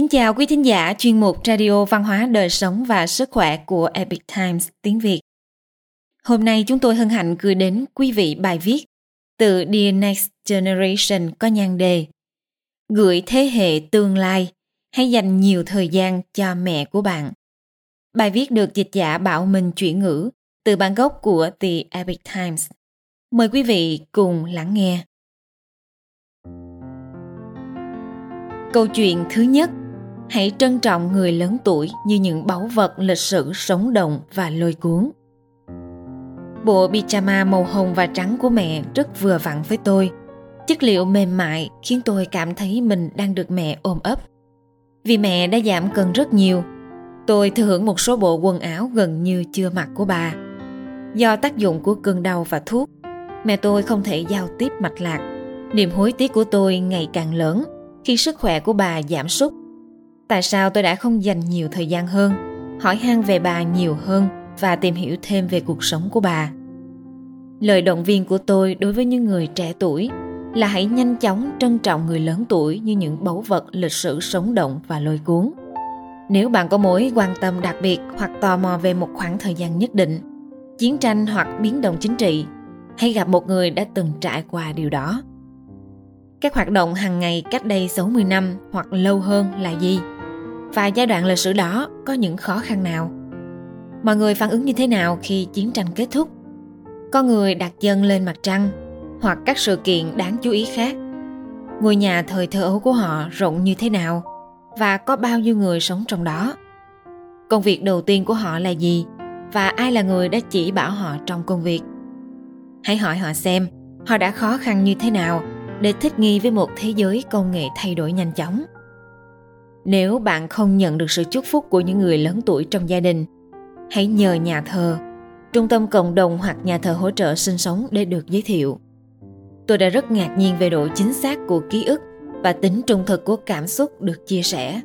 Kính chào quý thính giả chuyên mục Radio Văn hóa Đời Sống và Sức Khỏe của Epic Times tiếng Việt. Hôm nay chúng tôi hân hạnh gửi đến quý vị bài viết từ The Next Generation có nhan đề Gửi thế hệ tương lai, hãy dành nhiều thời gian cho mẹ của bạn. Bài viết được dịch giả Bảo Minh chuyển ngữ từ bản gốc của The Epic Times. Mời quý vị cùng lắng nghe. Câu chuyện thứ nhất hãy trân trọng người lớn tuổi như những báu vật lịch sử sống động và lôi cuốn. Bộ pyjama màu hồng và trắng của mẹ rất vừa vặn với tôi. Chất liệu mềm mại khiến tôi cảm thấy mình đang được mẹ ôm ấp. Vì mẹ đã giảm cân rất nhiều, tôi thừa hưởng một số bộ quần áo gần như chưa mặc của bà. Do tác dụng của cơn đau và thuốc, mẹ tôi không thể giao tiếp mạch lạc. Niềm hối tiếc của tôi ngày càng lớn khi sức khỏe của bà giảm sút tại sao tôi đã không dành nhiều thời gian hơn? Hỏi han về bà nhiều hơn và tìm hiểu thêm về cuộc sống của bà. Lời động viên của tôi đối với những người trẻ tuổi là hãy nhanh chóng trân trọng người lớn tuổi như những báu vật lịch sử sống động và lôi cuốn. Nếu bạn có mối quan tâm đặc biệt hoặc tò mò về một khoảng thời gian nhất định, chiến tranh hoặc biến động chính trị, hãy gặp một người đã từng trải qua điều đó. Các hoạt động hàng ngày cách đây 60 năm hoặc lâu hơn là gì? Và giai đoạn lịch sử đó, có những khó khăn nào? Mọi người phản ứng như thế nào khi chiến tranh kết thúc? Có người đặt chân lên mặt trăng, hoặc các sự kiện đáng chú ý khác. Ngôi nhà thời thơ ấu của họ rộng như thế nào và có bao nhiêu người sống trong đó? Công việc đầu tiên của họ là gì và ai là người đã chỉ bảo họ trong công việc? Hãy hỏi họ xem, họ đã khó khăn như thế nào để thích nghi với một thế giới công nghệ thay đổi nhanh chóng nếu bạn không nhận được sự chúc phúc của những người lớn tuổi trong gia đình, hãy nhờ nhà thờ, trung tâm cộng đồng hoặc nhà thờ hỗ trợ sinh sống để được giới thiệu. Tôi đã rất ngạc nhiên về độ chính xác của ký ức và tính trung thực của cảm xúc được chia sẻ.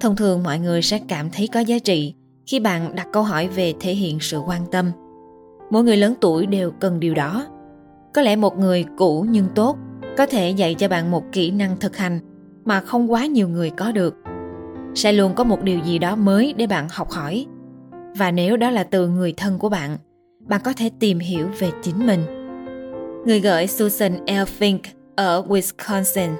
Thông thường mọi người sẽ cảm thấy có giá trị khi bạn đặt câu hỏi về thể hiện sự quan tâm. Mỗi người lớn tuổi đều cần điều đó. Có lẽ một người cũ nhưng tốt có thể dạy cho bạn một kỹ năng thực hành mà không quá nhiều người có được. Sẽ luôn có một điều gì đó mới để bạn học hỏi. Và nếu đó là từ người thân của bạn bạn có thể tìm hiểu về chính mình. Người gửi susan l. Fink ở wisconsin.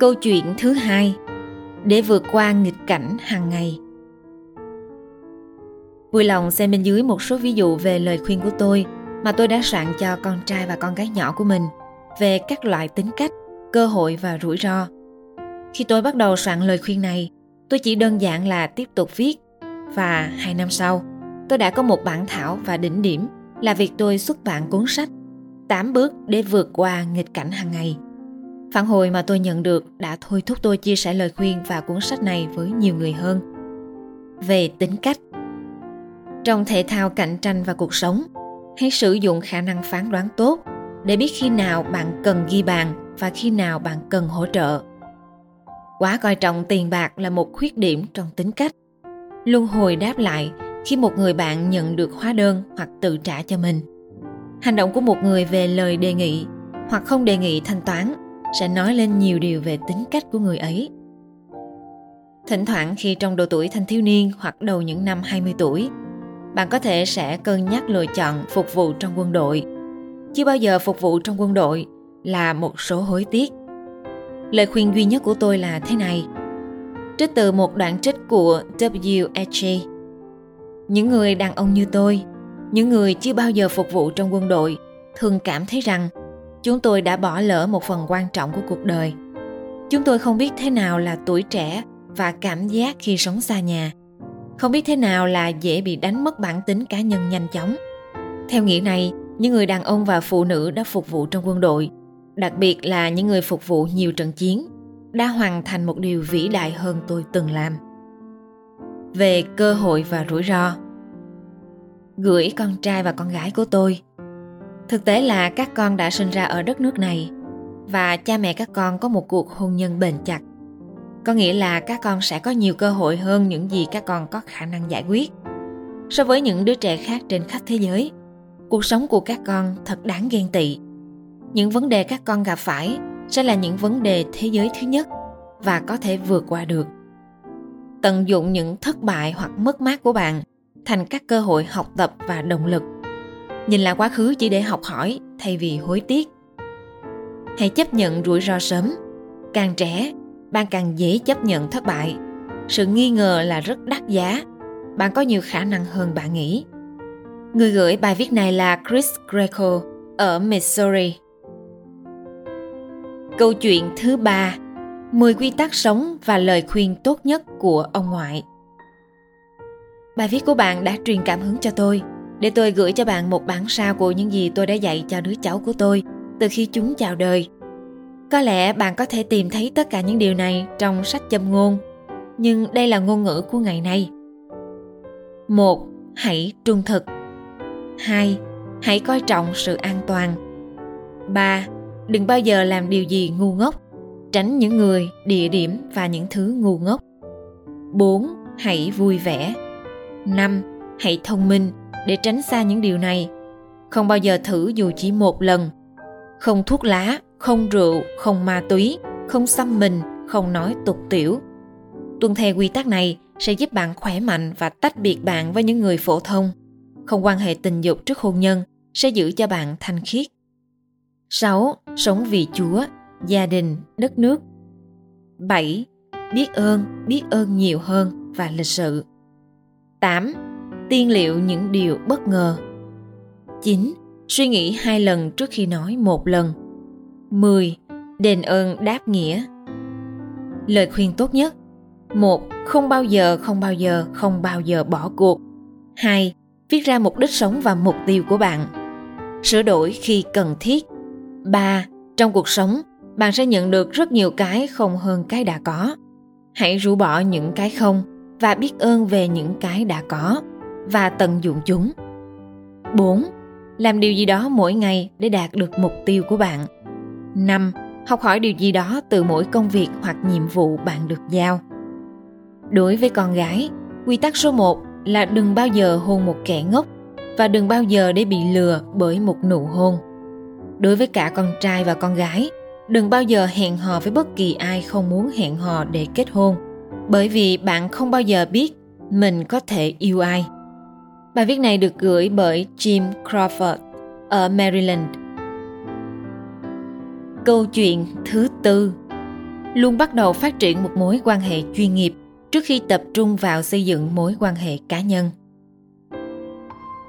Câu chuyện thứ hai, để vượt qua nghịch cảnh hàng ngày. Vui lòng xem bên dưới một số ví dụ về lời khuyên của tôi mà tôi đã soạn cho con trai và con gái nhỏ của mình về các loại tính cách, cơ hội và rủi ro. Khi tôi bắt đầu soạn lời khuyên này, tôi chỉ đơn giản là tiếp tục viết và hai năm sau, tôi đã có một bản thảo và đỉnh điểm là việc tôi xuất bản cuốn sách 8 bước để vượt qua nghịch cảnh hàng ngày. Phản hồi mà tôi nhận được đã thôi thúc tôi chia sẻ lời khuyên và cuốn sách này với nhiều người hơn. Về tính cách, trong thể thao cạnh tranh và cuộc sống hãy sử dụng khả năng phán đoán tốt để biết khi nào bạn cần ghi bàn và khi nào bạn cần hỗ trợ quá coi trọng tiền bạc là một khuyết điểm trong tính cách luôn hồi đáp lại khi một người bạn nhận được hóa đơn hoặc tự trả cho mình hành động của một người về lời đề nghị hoặc không đề nghị thanh toán sẽ nói lên nhiều điều về tính cách của người ấy. Thỉnh thoảng khi trong độ tuổi thanh thiếu niên hoặc đầu những năm 20 tuổi, bạn có thể sẽ cân nhắc lựa chọn phục vụ trong quân đội. Chưa bao giờ phục vụ trong quân đội là một số hối tiếc. Lời khuyên duy nhất của tôi là thế này. Trích từ một đoạn trích của W.H. Những người đàn ông như tôi, những người chưa bao giờ phục vụ trong quân đội, thường cảm thấy rằng chúng tôi đã bỏ lỡ một phần quan trọng của cuộc đời. Chúng tôi không biết thế nào là tuổi trẻ và cảm giác khi sống xa nhà không biết thế nào là dễ bị đánh mất bản tính cá nhân nhanh chóng. Theo nghĩa này, những người đàn ông và phụ nữ đã phục vụ trong quân đội, đặc biệt là những người phục vụ nhiều trận chiến, đã hoàn thành một điều vĩ đại hơn tôi từng làm. Về cơ hội và rủi ro Gửi con trai và con gái của tôi. Thực tế là các con đã sinh ra ở đất nước này và cha mẹ các con có một cuộc hôn nhân bền chặt. Có nghĩa là các con sẽ có nhiều cơ hội hơn những gì các con có khả năng giải quyết. So với những đứa trẻ khác trên khắp thế giới cuộc sống của các con thật đáng ghen tị. Những vấn đề các con gặp phải sẽ là những vấn đề thế giới thứ nhất và có thể vượt qua được. Tận dụng những thất bại hoặc mất mát của bạn thành các cơ hội học tập và động lực. Nhìn lại quá khứ chỉ để học hỏi thay vì hối tiếc. Hãy chấp nhận rủi ro sớm. Càng trẻ, bạn càng dễ chấp nhận thất bại. Sự nghi ngờ là rất đắt giá. Bạn có nhiều khả năng hơn bạn nghĩ người gửi bài viết này là chris greco ở missouri. Câu chuyện thứ ba 10 quy tắc sống và lời khuyên tốt nhất của ông ngoại. Bài viết của bạn đã truyền cảm hứng cho tôi. Để tôi gửi cho bạn một bản sao của những gì tôi đã dạy cho đứa cháu của tôi từ khi chúng chào đời. Có lẽ bạn có thể tìm thấy tất cả những điều này trong sách châm ngôn, nhưng đây là ngôn ngữ của ngày nay. Một, hãy trung thực hai hãy coi trọng sự an toàn ba đừng bao giờ làm điều gì ngu ngốc tránh những người địa điểm và những thứ ngu ngốc 4. Hãy vui vẻ 5. Hãy thông minh để tránh xa những điều này. Không bao giờ thử dù chỉ một lần. Không thuốc lá, không rượu, không ma túy, không xăm mình, không nói tục tiểu. Tuân theo quy tắc này sẽ giúp bạn khỏe mạnh và tách biệt bạn với những người phổ thông. Không quan hệ tình dục trước hôn nhân sẽ giữ cho bạn thanh khiết. 6. Sống vì Chúa, gia đình, đất nước. 7. Biết ơn, biết ơn nhiều hơn và lịch sự. 8. Tiên liệu những điều bất ngờ. 9. Suy nghĩ hai lần trước khi nói một lần. 10. Đền ơn đáp nghĩa. Lời khuyên tốt nhất. 1. Không bao giờ, không bao giờ, không bao giờ bỏ cuộc. 2. Viết ra mục đích sống và mục tiêu của bạn. Sửa đổi khi cần thiết. 3. Trong cuộc sống, bạn sẽ nhận được rất nhiều cái không hơn cái đã có. Hãy rũ bỏ những cái không và biết ơn về những cái đã có và tận dụng chúng. 4. Làm điều gì đó mỗi ngày để đạt được mục tiêu của bạn. 5. Học hỏi điều gì đó từ mỗi công việc hoặc nhiệm vụ bạn được giao. Đối với con gái, quy tắc số 1 là đừng bao giờ hôn một kẻ ngốc và đừng bao giờ để bị lừa bởi một nụ hôn. Đối với cả con trai và con gái, đừng bao giờ hẹn hò với bất kỳ ai không muốn hẹn hò để kết hôn bởi vì bạn không bao giờ biết mình có thể yêu ai. Bài viết này được gửi bởi jim crawford ở maryland. Câu chuyện thứ tư. Luôn bắt đầu phát triển một mối quan hệ chuyên nghiệp trước khi tập trung vào xây dựng mối quan hệ cá nhân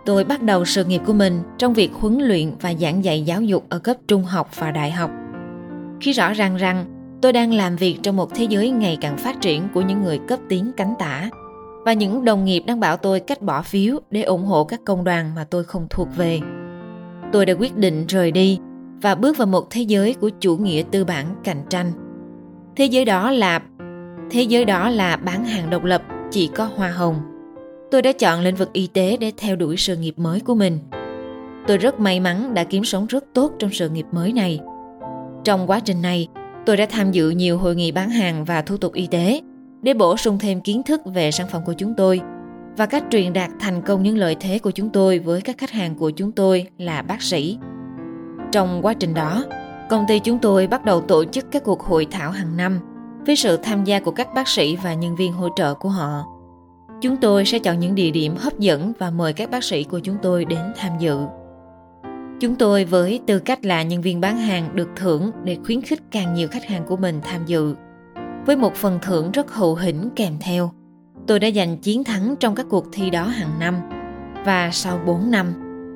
tôi bắt đầu sự nghiệp của mình trong việc huấn luyện và giảng dạy giáo dục ở cấp trung học và đại học khi rõ ràng rằng tôi đang làm việc trong một thế giới ngày càng phát triển của những người cấp tiến cánh tả, và những đồng nghiệp đang bảo tôi cách bỏ phiếu để ủng hộ các công đoàn mà tôi không thuộc về. Tôi đã quyết định rời đi và bước vào một thế giới của chủ nghĩa tư bản cạnh tranh. Thế giới đó là thế giới đó là bán hàng độc lập, chỉ có hoa hồng. Tôi đã chọn lĩnh vực y tế để theo đuổi sự nghiệp mới của mình. Tôi rất may mắn đã kiếm sống rất tốt trong sự nghiệp mới này trong quá trình này, tôi đã tham dự nhiều hội nghị bán hàng và thủ tục y tế để bổ sung thêm kiến thức về sản phẩm của chúng tôi và cách truyền đạt thành công những lợi thế của chúng tôi với các khách hàng của chúng tôi là bác sĩ. Trong quá trình đó, công ty chúng tôi bắt đầu tổ chức các cuộc hội thảo hàng năm với sự tham gia của các bác sĩ và nhân viên hỗ trợ của họ. Chúng tôi sẽ chọn những địa điểm hấp dẫn và mời các bác sĩ của chúng tôi đến tham dự. Chúng tôi với tư cách là nhân viên bán hàng được thưởng để khuyến khích càng nhiều khách hàng của mình tham dự. Với một phần thưởng rất hậu hĩnh kèm theo, tôi đã giành chiến thắng trong các cuộc thi đó hàng năm. Và sau 4 năm,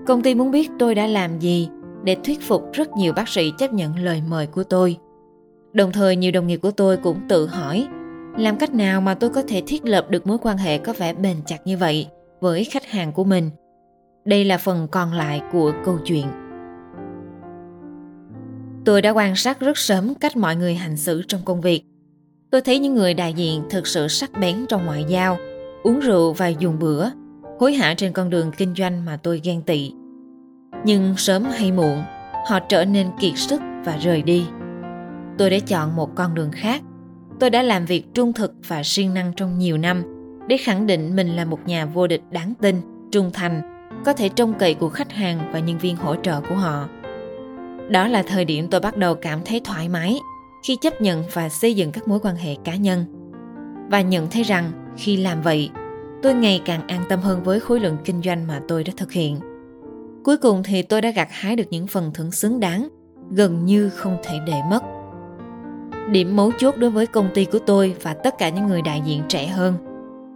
công ty muốn biết tôi đã làm gì để thuyết phục rất nhiều bác sĩ chấp nhận lời mời của tôi. Đồng thời nhiều đồng nghiệp của tôi cũng tự hỏi làm cách nào mà tôi có thể thiết lập được mối quan hệ có vẻ bền chặt như vậy với khách hàng của mình – đây là phần còn lại của câu chuyện. Tôi đã quan sát rất sớm cách mọi người hành xử trong công việc. Tôi thấy những người đại diện thực sự sắc bén trong ngoại giao, uống rượu và dùng bữa, hối hả trên con đường kinh doanh mà tôi ghen tị. Nhưng sớm hay muộn, họ trở nên kiệt sức và rời đi. Tôi đã chọn một con đường khác. Tôi đã làm việc trung thực và siêng năng trong nhiều năm để khẳng định mình là một nhà vô địch đáng tin, trung thành có thể trông cậy của khách hàng và nhân viên hỗ trợ của họ. Đó là thời điểm tôi bắt đầu cảm thấy thoải mái khi chấp nhận và xây dựng các mối quan hệ cá nhân. Và nhận thấy rằng khi làm vậy, tôi ngày càng an tâm hơn với khối lượng kinh doanh mà tôi đã thực hiện. Cuối cùng thì tôi đã gặt hái được những phần thưởng xứng đáng, gần như không thể để mất. Điểm mấu chốt đối với công ty của tôi và tất cả những người đại diện trẻ hơn.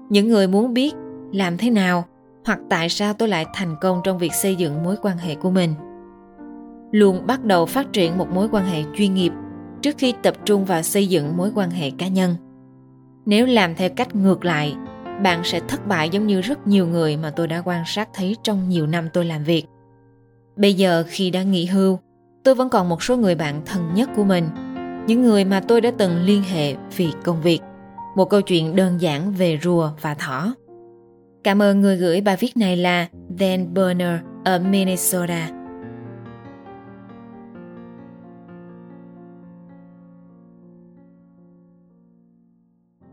Những người muốn biết làm thế nào hoặc tại sao tôi lại thành công trong việc xây dựng mối quan hệ của mình. Luôn bắt đầu phát triển một mối quan hệ chuyên nghiệp trước khi tập trung vào xây dựng mối quan hệ cá nhân. Nếu làm theo cách ngược lại, bạn sẽ thất bại giống như rất nhiều người mà tôi đã quan sát thấy trong nhiều năm tôi làm việc. Bây giờ khi đã nghỉ hưu, tôi vẫn còn một số người bạn thân nhất của mình, những người mà tôi đã từng liên hệ vì công việc. Một câu chuyện đơn giản về rùa và thỏ. Cảm ơn người gửi bài viết này là Dan Burner ở Minnesota.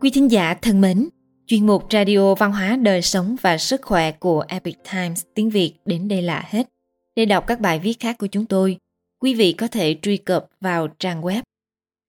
Quý thính giả thân mến, chuyên mục Radio Văn hóa Đời sống và Sức khỏe của Epic Times tiếng Việt đến đây là hết. Để đọc các bài viết khác của chúng tôi, quý vị có thể truy cập vào trang web